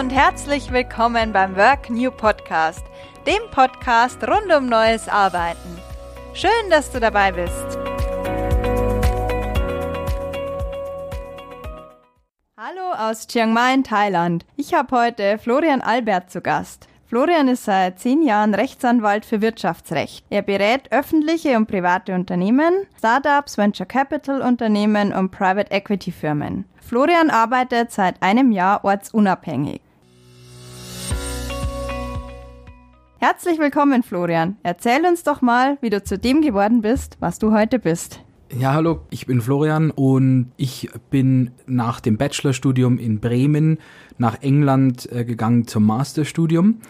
und herzlich willkommen beim Work New Podcast, dem Podcast rund um neues Arbeiten. Schön, dass du dabei bist. Hallo aus Chiang Mai in Thailand. Ich habe heute Florian Albert zu Gast. Florian ist seit zehn Jahren Rechtsanwalt für Wirtschaftsrecht. Er berät öffentliche und private Unternehmen, Startups, Venture Capital Unternehmen und Private Equity Firmen. Florian arbeitet seit einem Jahr ortsunabhängig. Herzlich willkommen, Florian. Erzähl uns doch mal, wie du zu dem geworden bist, was du heute bist. Ja, hallo, ich bin Florian und ich bin nach dem Bachelorstudium in Bremen nach England äh, gegangen zum Masterstudium,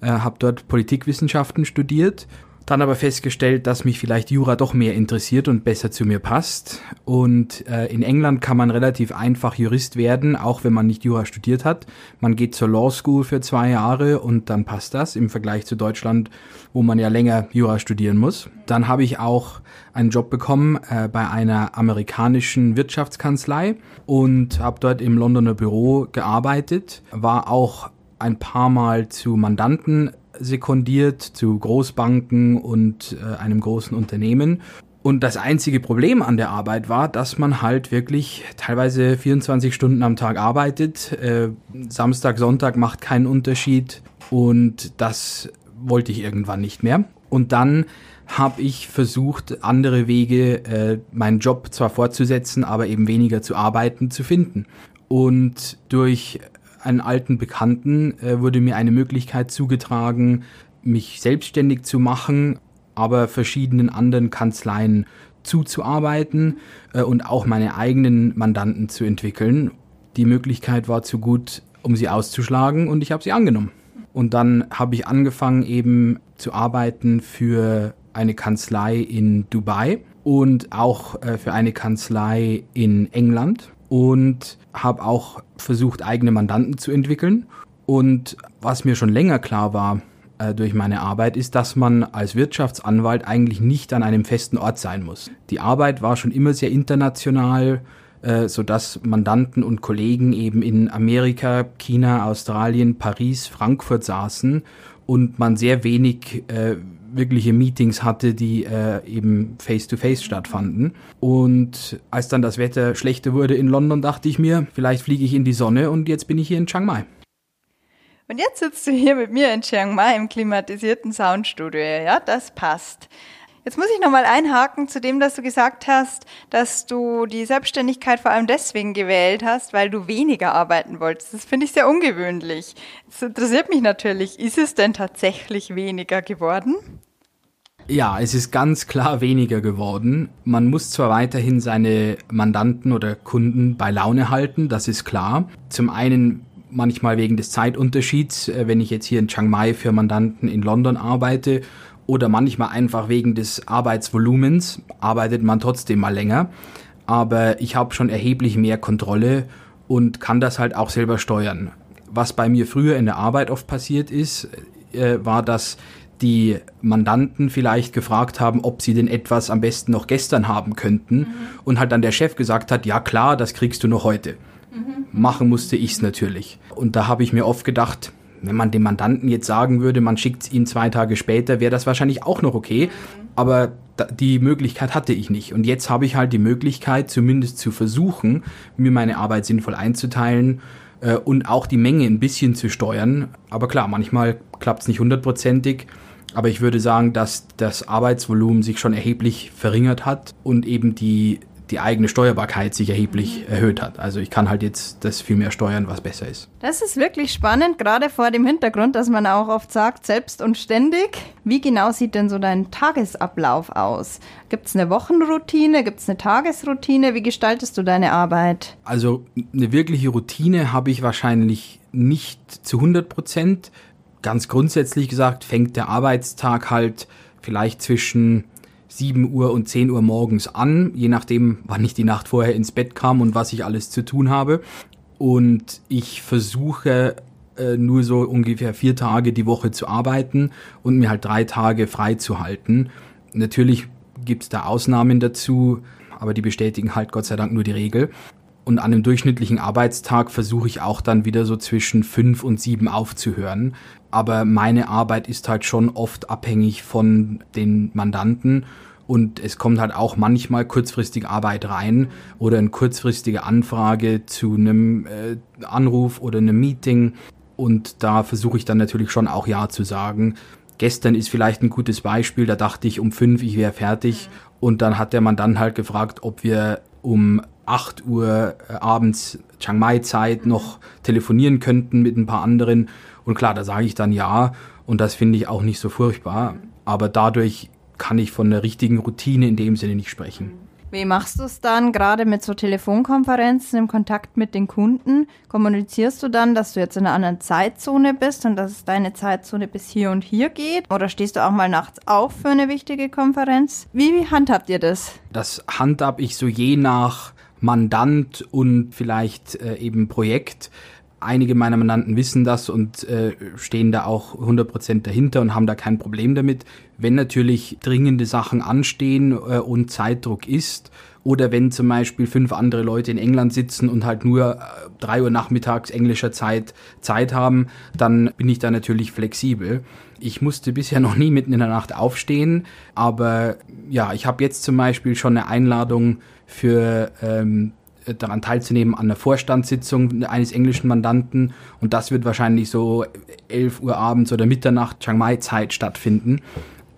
äh, habe dort Politikwissenschaften studiert dann aber festgestellt, dass mich vielleicht Jura doch mehr interessiert und besser zu mir passt. Und äh, in England kann man relativ einfach Jurist werden, auch wenn man nicht Jura studiert hat. Man geht zur Law School für zwei Jahre und dann passt das im Vergleich zu Deutschland, wo man ja länger Jura studieren muss. Dann habe ich auch einen Job bekommen äh, bei einer amerikanischen Wirtschaftskanzlei und habe dort im Londoner Büro gearbeitet, war auch ein paar Mal zu Mandanten sekundiert zu Großbanken und äh, einem großen Unternehmen. Und das einzige Problem an der Arbeit war, dass man halt wirklich teilweise 24 Stunden am Tag arbeitet. Äh, Samstag, Sonntag macht keinen Unterschied. Und das wollte ich irgendwann nicht mehr. Und dann habe ich versucht, andere Wege, äh, meinen Job zwar fortzusetzen, aber eben weniger zu arbeiten, zu finden. Und durch einen alten Bekannten äh, wurde mir eine Möglichkeit zugetragen, mich selbstständig zu machen, aber verschiedenen anderen Kanzleien zuzuarbeiten äh, und auch meine eigenen Mandanten zu entwickeln. Die Möglichkeit war zu gut, um sie auszuschlagen und ich habe sie angenommen. Und dann habe ich angefangen eben zu arbeiten für eine Kanzlei in Dubai und auch äh, für eine Kanzlei in England und habe auch versucht, eigene Mandanten zu entwickeln. Und was mir schon länger klar war äh, durch meine Arbeit, ist, dass man als Wirtschaftsanwalt eigentlich nicht an einem festen Ort sein muss. Die Arbeit war schon immer sehr international, äh, sodass Mandanten und Kollegen eben in Amerika, China, Australien, Paris, Frankfurt saßen und man sehr wenig äh, wirkliche Meetings hatte, die äh, eben face-to-face -face stattfanden. Und als dann das Wetter schlechter wurde in London, dachte ich mir, vielleicht fliege ich in die Sonne und jetzt bin ich hier in Chiang Mai. Und jetzt sitzt du hier mit mir in Chiang Mai im klimatisierten Soundstudio. Ja, das passt. Jetzt muss ich nochmal einhaken zu dem, dass du gesagt hast, dass du die Selbstständigkeit vor allem deswegen gewählt hast, weil du weniger arbeiten wolltest. Das finde ich sehr ungewöhnlich. Das interessiert mich natürlich. Ist es denn tatsächlich weniger geworden? Ja, es ist ganz klar weniger geworden. Man muss zwar weiterhin seine Mandanten oder Kunden bei Laune halten, das ist klar. Zum einen manchmal wegen des Zeitunterschieds, äh, wenn ich jetzt hier in Chiang Mai für Mandanten in London arbeite oder manchmal einfach wegen des Arbeitsvolumens arbeitet man trotzdem mal länger. Aber ich habe schon erheblich mehr Kontrolle und kann das halt auch selber steuern. Was bei mir früher in der Arbeit oft passiert ist, äh, war, dass die Mandanten vielleicht gefragt haben, ob sie denn etwas am besten noch gestern haben könnten mhm. und halt dann der Chef gesagt hat, ja klar, das kriegst du noch heute. Mhm. Machen musste ich's natürlich. Und da habe ich mir oft gedacht, wenn man dem Mandanten jetzt sagen würde, man schickt es ihm zwei Tage später, wäre das wahrscheinlich auch noch okay. Aber die Möglichkeit hatte ich nicht. Und jetzt habe ich halt die Möglichkeit, zumindest zu versuchen, mir meine Arbeit sinnvoll einzuteilen äh, und auch die Menge ein bisschen zu steuern. Aber klar, manchmal klappt es nicht hundertprozentig. Aber ich würde sagen, dass das Arbeitsvolumen sich schon erheblich verringert hat und eben die die eigene Steuerbarkeit sich erheblich erhöht hat. Also ich kann halt jetzt das viel mehr steuern, was besser ist. Das ist wirklich spannend, gerade vor dem Hintergrund, dass man auch oft sagt, selbst und ständig. Wie genau sieht denn so dein Tagesablauf aus? Gibt es eine Wochenroutine? Gibt es eine Tagesroutine? Wie gestaltest du deine Arbeit? Also eine wirkliche Routine habe ich wahrscheinlich nicht zu 100 Prozent. Ganz grundsätzlich gesagt fängt der Arbeitstag halt vielleicht zwischen 7 Uhr und 10 Uhr morgens an, je nachdem, wann ich die Nacht vorher ins Bett kam und was ich alles zu tun habe. Und ich versuche äh, nur so ungefähr vier Tage die Woche zu arbeiten und mir halt drei Tage frei zu halten. Natürlich gibt es da Ausnahmen dazu, aber die bestätigen halt Gott sei Dank nur die Regel. Und an einem durchschnittlichen Arbeitstag versuche ich auch dann wieder so zwischen fünf und sieben aufzuhören. Aber meine Arbeit ist halt schon oft abhängig von den Mandanten. Und es kommt halt auch manchmal kurzfristig Arbeit rein oder eine kurzfristige Anfrage zu einem äh, Anruf oder einem Meeting. Und da versuche ich dann natürlich schon auch Ja zu sagen. Gestern ist vielleicht ein gutes Beispiel, da dachte ich um fünf, ich wäre fertig. Und dann hat der Mandant halt gefragt, ob wir um 8 Uhr äh, abends Chiang Mai Zeit noch telefonieren könnten mit ein paar anderen. Und klar, da sage ich dann ja. Und das finde ich auch nicht so furchtbar. Aber dadurch kann ich von der richtigen Routine in dem Sinne nicht sprechen. Wie machst du es dann gerade mit so Telefonkonferenzen im Kontakt mit den Kunden? Kommunizierst du dann, dass du jetzt in einer anderen Zeitzone bist und dass es deine Zeitzone bis hier und hier geht? Oder stehst du auch mal nachts auf für eine wichtige Konferenz? Wie handhabt ihr das? Das handhab ich so je nach Mandant und vielleicht äh, eben Projekt. Einige meiner Mandanten wissen das und äh, stehen da auch 100% dahinter und haben da kein Problem damit. Wenn natürlich dringende Sachen anstehen äh, und Zeitdruck ist oder wenn zum Beispiel fünf andere Leute in England sitzen und halt nur äh, drei Uhr nachmittags englischer Zeit Zeit haben, dann bin ich da natürlich flexibel. Ich musste bisher noch nie mitten in der Nacht aufstehen, aber ja, ich habe jetzt zum Beispiel schon eine Einladung für ähm, daran teilzunehmen an einer Vorstandssitzung eines englischen Mandanten und das wird wahrscheinlich so 11 Uhr abends oder Mitternacht Chiang Mai Zeit stattfinden.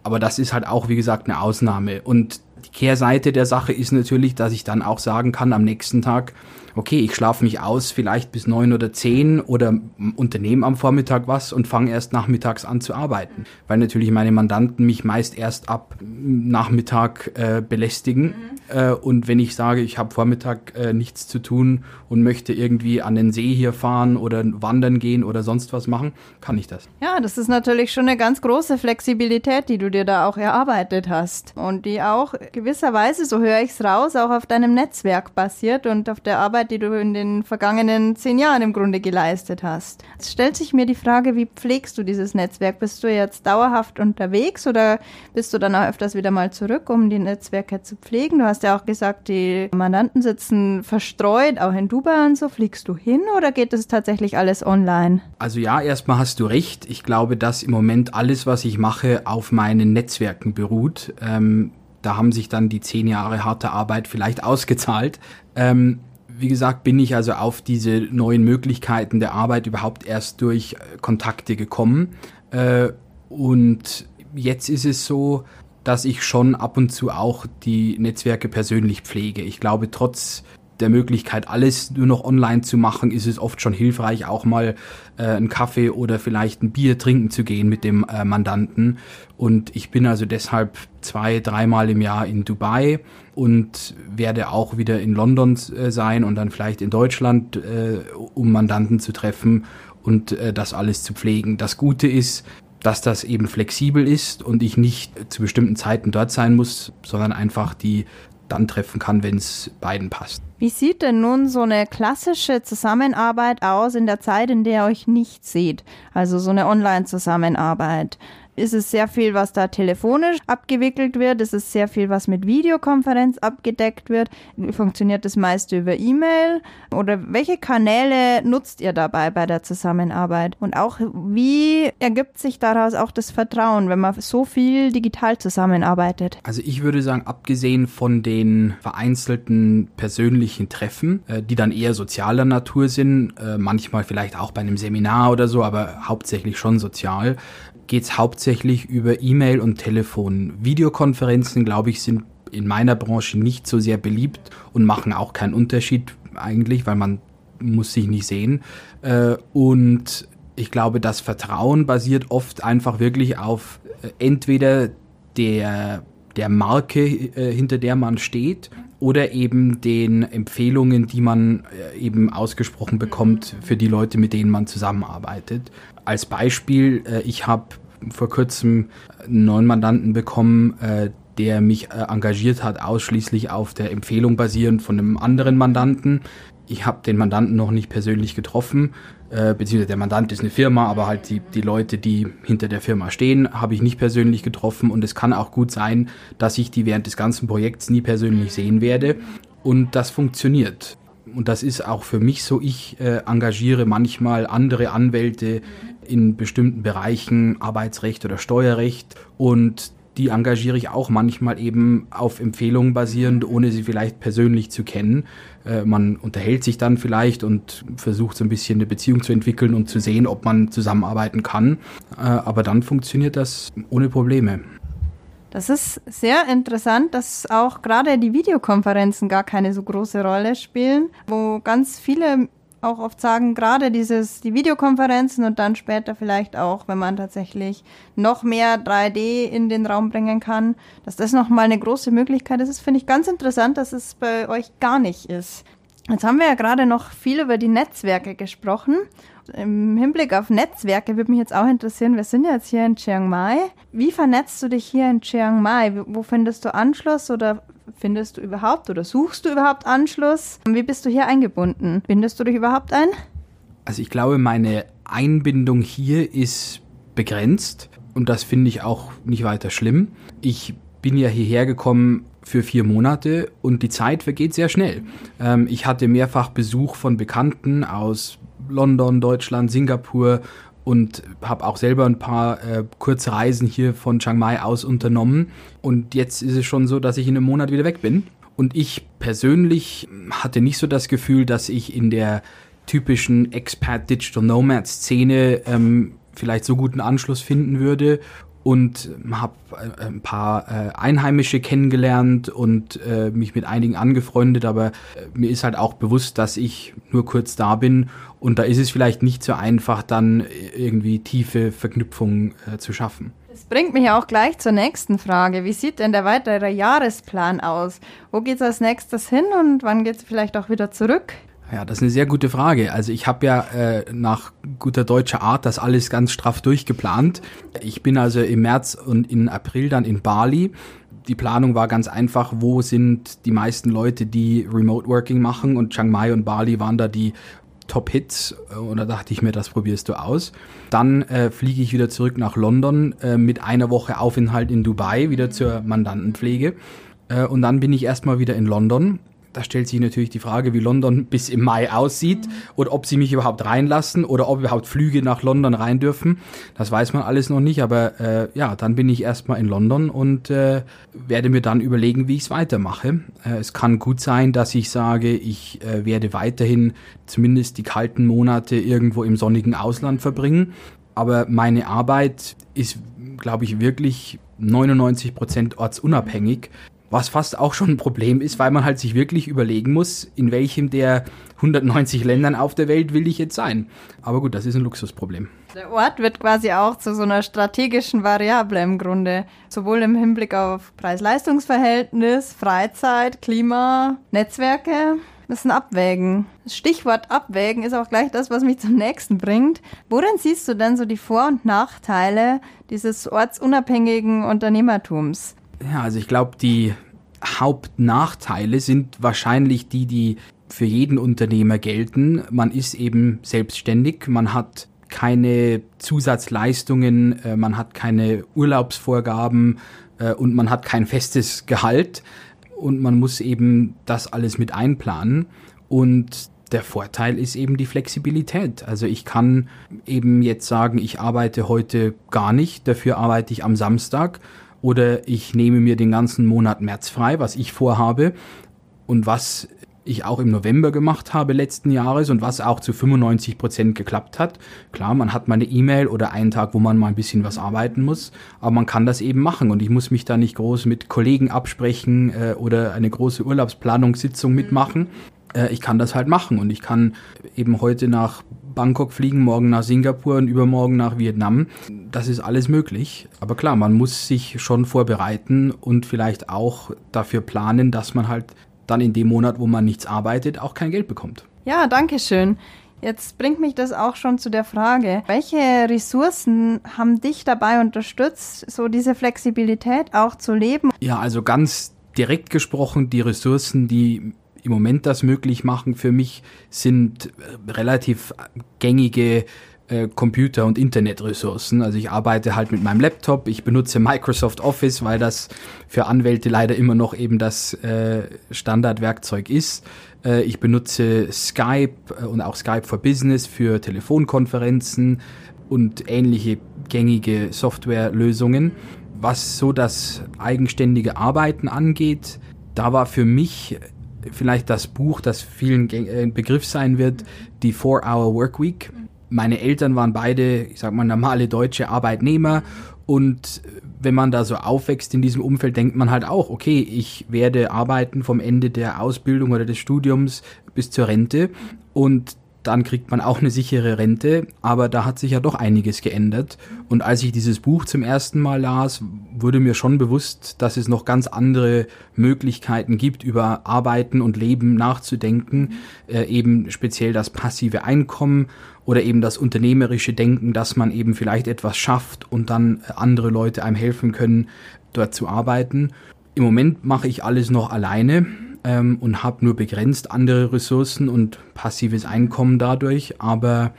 Aber das ist halt auch, wie gesagt, eine Ausnahme. Und die Kehrseite der Sache ist natürlich, dass ich dann auch sagen kann am nächsten Tag, okay, ich schlafe mich aus, vielleicht bis neun oder zehn oder unternehme am Vormittag was und fange erst nachmittags an zu arbeiten. Weil natürlich meine Mandanten mich meist erst ab Nachmittag äh, belästigen. Mhm. Äh, und wenn ich sage, ich habe Vormittag äh, nichts zu tun und möchte irgendwie an den See hier fahren oder wandern gehen oder sonst was machen, kann ich das. Ja, das ist natürlich schon eine ganz große Flexibilität, die du dir da auch erarbeitet hast. Und die auch gewisserweise, so höre ich es raus, auch auf deinem Netzwerk basiert und auf der Arbeit, die du in den vergangenen zehn Jahren im Grunde geleistet hast. Jetzt stellt sich mir die Frage, wie pflegst du dieses Netzwerk? Bist du jetzt dauerhaft unterwegs oder bist du dann auch öfters wieder mal zurück, um die Netzwerke zu pflegen? Du hast ja auch gesagt, die Mandanten sitzen verstreut, auch in Dubai und so. Fliegst du hin oder geht das tatsächlich alles online? Also ja, erstmal hast du recht. Ich glaube, dass im Moment alles, was ich mache, auf meinen Netzwerken beruht. Ähm, da haben sich dann die zehn Jahre harte Arbeit vielleicht ausgezahlt. Ähm, wie gesagt, bin ich also auf diese neuen Möglichkeiten der Arbeit überhaupt erst durch äh, Kontakte gekommen. Äh, und jetzt ist es so, dass ich schon ab und zu auch die Netzwerke persönlich pflege. Ich glaube, trotz der Möglichkeit, alles nur noch online zu machen, ist es oft schon hilfreich, auch mal äh, einen Kaffee oder vielleicht ein Bier trinken zu gehen mit dem äh, Mandanten. Und ich bin also deshalb zwei, dreimal im Jahr in Dubai und werde auch wieder in London äh, sein und dann vielleicht in Deutschland, äh, um Mandanten zu treffen und äh, das alles zu pflegen. Das Gute ist, dass das eben flexibel ist und ich nicht zu bestimmten Zeiten dort sein muss, sondern einfach die dann treffen kann, wenn es beiden passt. Wie sieht denn nun so eine klassische Zusammenarbeit aus in der Zeit, in der ihr euch nicht seht? Also so eine Online-Zusammenarbeit ist es sehr viel, was da telefonisch abgewickelt wird. Es ist sehr viel, was mit Videokonferenz abgedeckt wird. Funktioniert das meiste über E-Mail? Oder welche Kanäle nutzt ihr dabei bei der Zusammenarbeit? Und auch, wie ergibt sich daraus auch das Vertrauen, wenn man so viel digital zusammenarbeitet? Also ich würde sagen, abgesehen von den vereinzelten persönlichen Treffen, äh, die dann eher sozialer Natur sind, äh, manchmal vielleicht auch bei einem Seminar oder so, aber hauptsächlich schon sozial, geht es hauptsächlich über E-Mail und Telefon. Videokonferenzen, glaube ich, sind in meiner Branche nicht so sehr beliebt und machen auch keinen Unterschied eigentlich, weil man muss sich nicht sehen. Äh, und ich glaube, das Vertrauen basiert oft einfach wirklich auf äh, entweder der, der Marke, äh, hinter der man steht, oder eben den Empfehlungen, die man eben ausgesprochen bekommt für die Leute, mit denen man zusammenarbeitet. Als Beispiel, ich habe vor kurzem einen neuen Mandanten bekommen, äh, der mich äh, engagiert hat, ausschließlich auf der Empfehlung basierend von einem anderen Mandanten. Ich habe den Mandanten noch nicht persönlich getroffen, äh, beziehungsweise der Mandant ist eine Firma, aber halt die, die Leute, die hinter der Firma stehen, habe ich nicht persönlich getroffen. Und es kann auch gut sein, dass ich die während des ganzen Projekts nie persönlich sehen werde. Und das funktioniert. und das ist auch für mich so, ich äh, engagiere manchmal andere Anwälte in bestimmten Bereichen, Arbeitsrecht oder Steuerrecht. Und die engagiere ich auch manchmal eben auf Empfehlungen basierend, ohne sie vielleicht persönlich zu kennen. Äh, man unterhält sich dann vielleicht und versucht so ein bisschen eine Beziehung zu entwickeln und zu sehen, ob man zusammenarbeiten kann. Äh, aber dann funktioniert das ohne Probleme. Das ist sehr interessant, dass auch gerade die Videokonferenzen gar keine so große Rolle spielen, wo ganz viele auch oft sagen, gerade dieses, die Videokonferenzen und dann später vielleicht auch, wenn man tatsächlich noch mehr 3D in den Raum bringen kann, dass das nochmal eine große Möglichkeit ist. Das finde ich ganz interessant, dass es bei euch gar nicht ist. Jetzt haben wir ja gerade noch viel über die Netzwerke gesprochen. Im Hinblick auf Netzwerke würde mich jetzt auch interessieren, wir sind ja jetzt hier in Chiang Mai. Wie vernetzt du dich hier in Chiang Mai? Wo findest du Anschluss oder Findest du überhaupt oder suchst du überhaupt Anschluss? Wie bist du hier eingebunden? Bindest du dich überhaupt ein? Also ich glaube, meine Einbindung hier ist begrenzt und das finde ich auch nicht weiter schlimm. Ich bin ja hierher gekommen für vier Monate und die Zeit vergeht sehr schnell. Ähm, ich hatte mehrfach Besuch von Bekannten aus London, Deutschland, Singapur und habe auch selber ein paar äh, Kurzreisen hier von Chiang Mai aus unternommen. Und jetzt ist es schon so, dass ich in einem Monat wieder weg bin. Und ich persönlich hatte nicht so das Gefühl, dass ich in der typischen Expat Digital Nomad Szene ähm, vielleicht so guten Anschluss finden würde und habe äh, ein paar äh, Einheimische kennengelernt und äh, mich mit einigen angefreundet, aber mir ist halt auch bewusst, dass ich nur kurz da bin und da ist es vielleicht nicht so einfach, dann irgendwie tiefe Verknüpfungen zu schaffen. Das bringt mich auch gleich zur nächsten Frage. Wie sieht denn der weitere Jahresplan aus? Wo geht es als nächstes hin und wann geht es vielleicht auch wieder zurück? Ja, das ist eine sehr gute Frage. Also ich habe ja äh, nach guter deutscher Art das alles ganz straff durchgeplant. Ich bin also im März und in April dann in Bali. Die Planung war ganz einfach, wo sind die meisten Leute, die Remote Working machen und Chiang Mai und Bali waren da die Top-Hits und da dachte ich mir, das probierst du aus. Dann äh, fliege ich wieder zurück nach London äh, mit einer Woche Aufenthalt in Dubai, wieder zur Mandantenpflege. Äh, und dann bin ich erstmal wieder in London da stellt sich natürlich die Frage, wie London bis im Mai aussieht mhm. oder ob sie mich überhaupt reinlassen oder ob überhaupt Flüge nach London rein dürfen. Das weiß man alles noch nicht, aber äh, ja, dann bin ich erstmal in London und äh, werde mir dann überlegen, wie ich es weitermache. Äh, es kann gut sein, dass ich sage, ich äh, werde weiterhin zumindest die kalten Monate irgendwo im sonnigen Ausland verbringen. Aber meine Arbeit ist, glaube ich, wirklich 99 Prozent ortsunabhängig was fast auch schon ein Problem ist, weil man halt sich wirklich überlegen muss, in welchem der 190 Ländern auf der Welt will ich jetzt sein. Aber gut, das ist ein Luxusproblem. Der Ort wird quasi auch zu so einer strategischen Variable im Grunde, sowohl im Hinblick auf Preis-Leistungs-Verhältnis, Freizeit, Klima, Netzwerke. Das ist ein Abwägen. Das Stichwort Abwägen ist auch gleich das, was mich zum nächsten bringt. Worin siehst du denn so die Vor- und Nachteile dieses ortsunabhängigen Unternehmertums? Ja, also ich glaube, die Hauptnachteile sind wahrscheinlich die, die für jeden Unternehmer gelten. Man ist eben selbstständig, man hat keine Zusatzleistungen, äh, man hat keine Urlaubsvorgaben äh, und man hat kein festes Gehalt und man muss eben das alles mit einplanen. Und der Vorteil ist eben die Flexibilität. Also ich kann eben jetzt sagen, ich arbeite heute gar nicht, dafür arbeite ich am Samstag oder ich nehme mir den ganzen Monat März frei, was ich vorhabe und was ich auch im November gemacht habe letzten Jahres und was auch zu 95 Prozent geklappt hat. Klar, man hat mal eine E-Mail oder einen Tag, wo man mal ein bisschen was arbeiten muss, aber man kann das eben machen und ich muss mich da nicht groß mit Kollegen absprechen äh, oder eine große Urlaubsplanungssitzung mitmachen. Äh, ich kann das halt machen und ich kann eben heute nach Bangkok fliegen, morgen nach Singapur und übermorgen nach Vietnam. Das ist alles möglich. Aber klar, man muss sich schon vorbereiten und vielleicht auch dafür planen, dass man halt dann in dem Monat, wo man nichts arbeitet, auch kein Geld bekommt. Ja, danke schön. Jetzt bringt mich das auch schon zu der Frage, welche Ressourcen haben dich dabei unterstützt, so diese Flexibilität auch zu leben? Ja, also ganz direkt gesprochen, die Ressourcen, die im Moment das möglich machen für mich, sind äh, relativ gängige äh, Computer- und Internetressourcen. Also ich arbeite halt mit meinem Laptop, ich benutze Microsoft Office, weil das für Anwälte leider immer noch eben das äh, Standardwerkzeug ist. Ich benutze Skype und auch Skype for Business für Telefonkonferenzen und ähnliche gängige Softwarelösungen. Was so das eigenständige Arbeiten angeht, da war für mich vielleicht das Buch, das vielen äh, Begriff sein wird, die Four-Hour Workweek. Meine Eltern waren beide, ich sag mal, normale deutsche Arbeitnehmer und wenn man da so aufwächst in diesem Umfeld, denkt man halt auch, okay, ich werde arbeiten vom Ende der Ausbildung oder des Studiums bis zur Rente und dann kriegt man auch eine sichere Rente, aber da hat sich ja doch einiges geändert. Und als ich dieses Buch zum ersten Mal las, wurde mir schon bewusst, dass es noch ganz andere Möglichkeiten gibt, über Arbeiten und Leben nachzudenken, äh, eben speziell das passive Einkommen oder eben das unternehmerische Denken, dass man eben vielleicht etwas schafft und dann andere Leute einem helfen können, dort zu arbeiten. Im Moment mache ich alles noch alleine ähm, und habe nur begrenzt andere Ressourcen und passives Einkommen dadurch, aber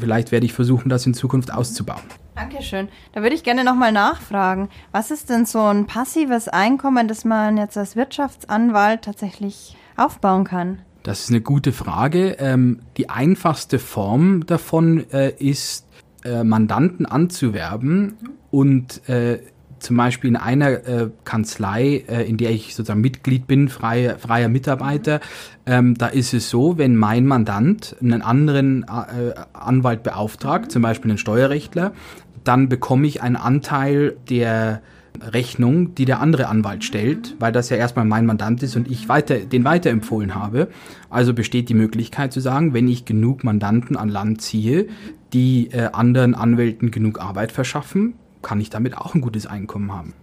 vielleicht werde ich versuchen, das in Zukunft auszubauen. Dankeschön. Da würde ich gerne nochmal nachfragen. Was ist denn so ein passives Einkommen, das man jetzt als Wirtschaftsanwalt tatsächlich aufbauen kann? Das ist eine gute Frage. Ähm, die einfachste Form davon äh, ist, äh, Mandanten anzuwerben und äh, zum Beispiel in einer äh, Kanzlei, äh, in der ich sozusagen Mitglied bin, freie, freier Mitarbeiter, ähm, da ist es so, wenn mein Mandant einen anderen äh, Anwalt beauftragt, zum Beispiel einen Steuerrechtler, dann bekomme ich einen Anteil der Rechnung, die der andere Anwalt stellt, weil das ja erstmal mein Mandant ist und ich weiter, den weiterempfohlen habe. Also besteht die Möglichkeit zu sagen, wenn ich genug Mandanten an Land ziehe, die äh, anderen Anwälten genug Arbeit verschaffen, kann ich damit auch ein gutes Einkommen haben.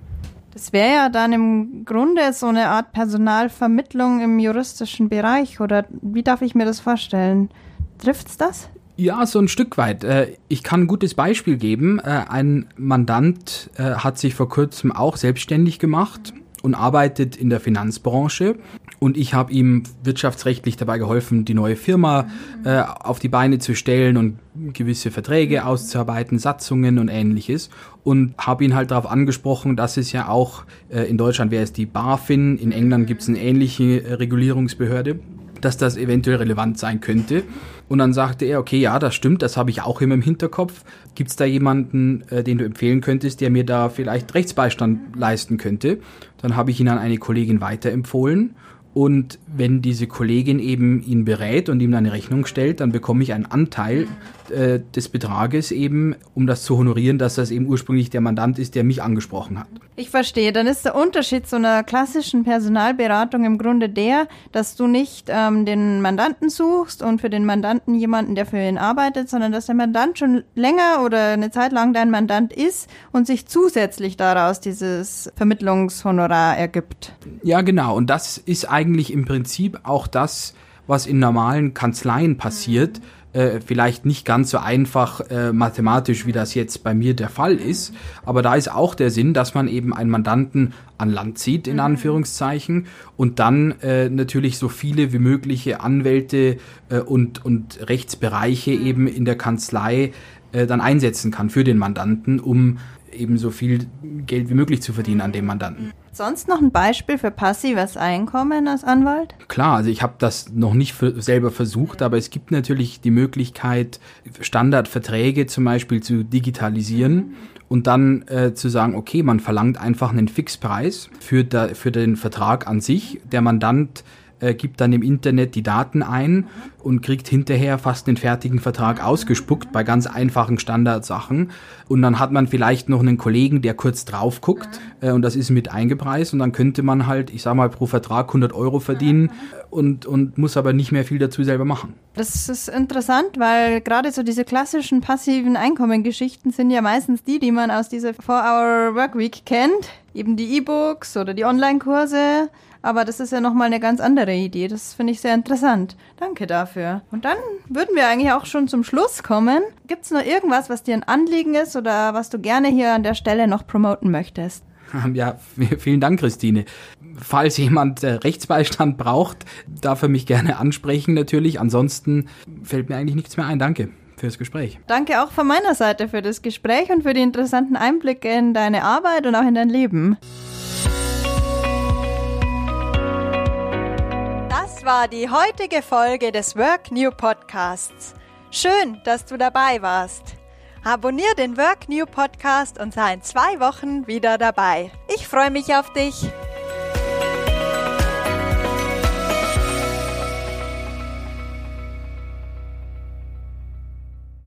Das wäre ja dann im Grunde so eine Art Personalvermittlung im juristischen Bereich oder wie darf ich mir das vorstellen? Trifft's das? Ja, so ein Stück weit. Äh, ich kann ein gutes Beispiel geben. Äh, ein Mandant äh, hat sich vor kurzem auch selbstständig gemacht und arbeitet in der Finanzbranche. Und ich habe ihm wirtschaftsrechtlich dabei geholfen, die neue Firma äh, auf die Beine zu stellen und gewisse Verträge auszuarbeiten, Satzungen und ähnliches. Und habe ihn halt darauf angesprochen, dass es ja auch äh, in Deutschland wäre es die BaFin, in England gibt es eine ähnliche äh, Regulierungsbehörde dass das eventuell relevant sein könnte. Und dann sagte er, okay, ja, das stimmt, das habe ich auch immer im Hinterkopf. Gibt es da jemanden, äh, den du empfehlen könntest, der mir da vielleicht Rechtsbeistand leisten könnte? Dann habe ich ihn an eine Kollegin weiterempfohlen und wenn diese Kollegin eben ihn berät und ihm dann eine Rechnung stellt, dann bekomme ich einen Anteil äh, des Betrages eben, um das zu honorieren, dass das eben ursprünglich der Mandant ist, der mich angesprochen hat. Ich verstehe. Dann ist der Unterschied zu einer klassischen Personalberatung im Grunde der, dass du nicht ähm, den Mandanten suchst und für den Mandanten jemanden, der für ihn arbeitet, sondern dass der Mandant schon länger oder eine Zeit lang dein Mandant ist und sich zusätzlich daraus dieses Vermittlungshonorar ergibt. Ja, genau. Und das ist eigentlich eigentlich im Prinzip auch das, was in normalen Kanzleien passiert. Äh, vielleicht nicht ganz so einfach äh, mathematisch, wie das jetzt bei mir der Fall ist. Aber da ist auch der Sinn, dass man eben einen Mandanten an Land zieht, in mhm. Anführungszeichen, und dann äh, natürlich so viele wie mögliche Anwälte äh, und, und Rechtsbereiche mhm. eben in der Kanzlei äh, dann einsetzen kann für den Mandanten, um eben so viel Geld wie möglich zu verdienen an dem Mandanten. Sonst noch ein Beispiel für passives Einkommen als Anwalt? Klar, also ich habe das noch nicht selber versucht, aber es gibt natürlich die Möglichkeit, Standardverträge zum Beispiel zu digitalisieren und dann äh, zu sagen, okay, man verlangt einfach einen Fixpreis für, da, für den Vertrag an sich. Der Mandant äh, gibt dann im Internet die Daten ein und kriegt hinterher fast den fertigen Vertrag ausgespuckt bei ganz einfachen Standardsachen. Und dann hat man vielleicht noch einen Kollegen, der kurz drauf guckt äh, und das ist mit eingepreist und dann könnte man halt, ich sag mal, pro Vertrag 100 Euro verdienen und, und muss aber nicht mehr viel dazu selber machen. Das ist interessant, weil gerade so diese klassischen passiven Einkommengeschichten sind ja meistens die, die man aus dieser 4-Hour Workweek kennt. Eben die E-Books oder die Online-Kurse aber das ist ja nochmal eine ganz andere Idee. Das finde ich sehr interessant. Danke dafür. Und dann würden wir eigentlich auch schon zum Schluss kommen. Gibt es noch irgendwas, was dir ein Anliegen ist oder was du gerne hier an der Stelle noch promoten möchtest? Ja, vielen Dank, Christine. Falls jemand äh, Rechtsbeistand braucht, darf er mich gerne ansprechen natürlich. Ansonsten fällt mir eigentlich nichts mehr ein. Danke fürs Gespräch. Danke auch von meiner Seite für das Gespräch und für die interessanten Einblicke in deine Arbeit und auch in dein Leben. Das war die heutige Folge des Work New Podcasts. Schön, dass du dabei warst. Abonnier den Work New Podcast und sei in zwei Wochen wieder dabei. Ich freue mich auf dich.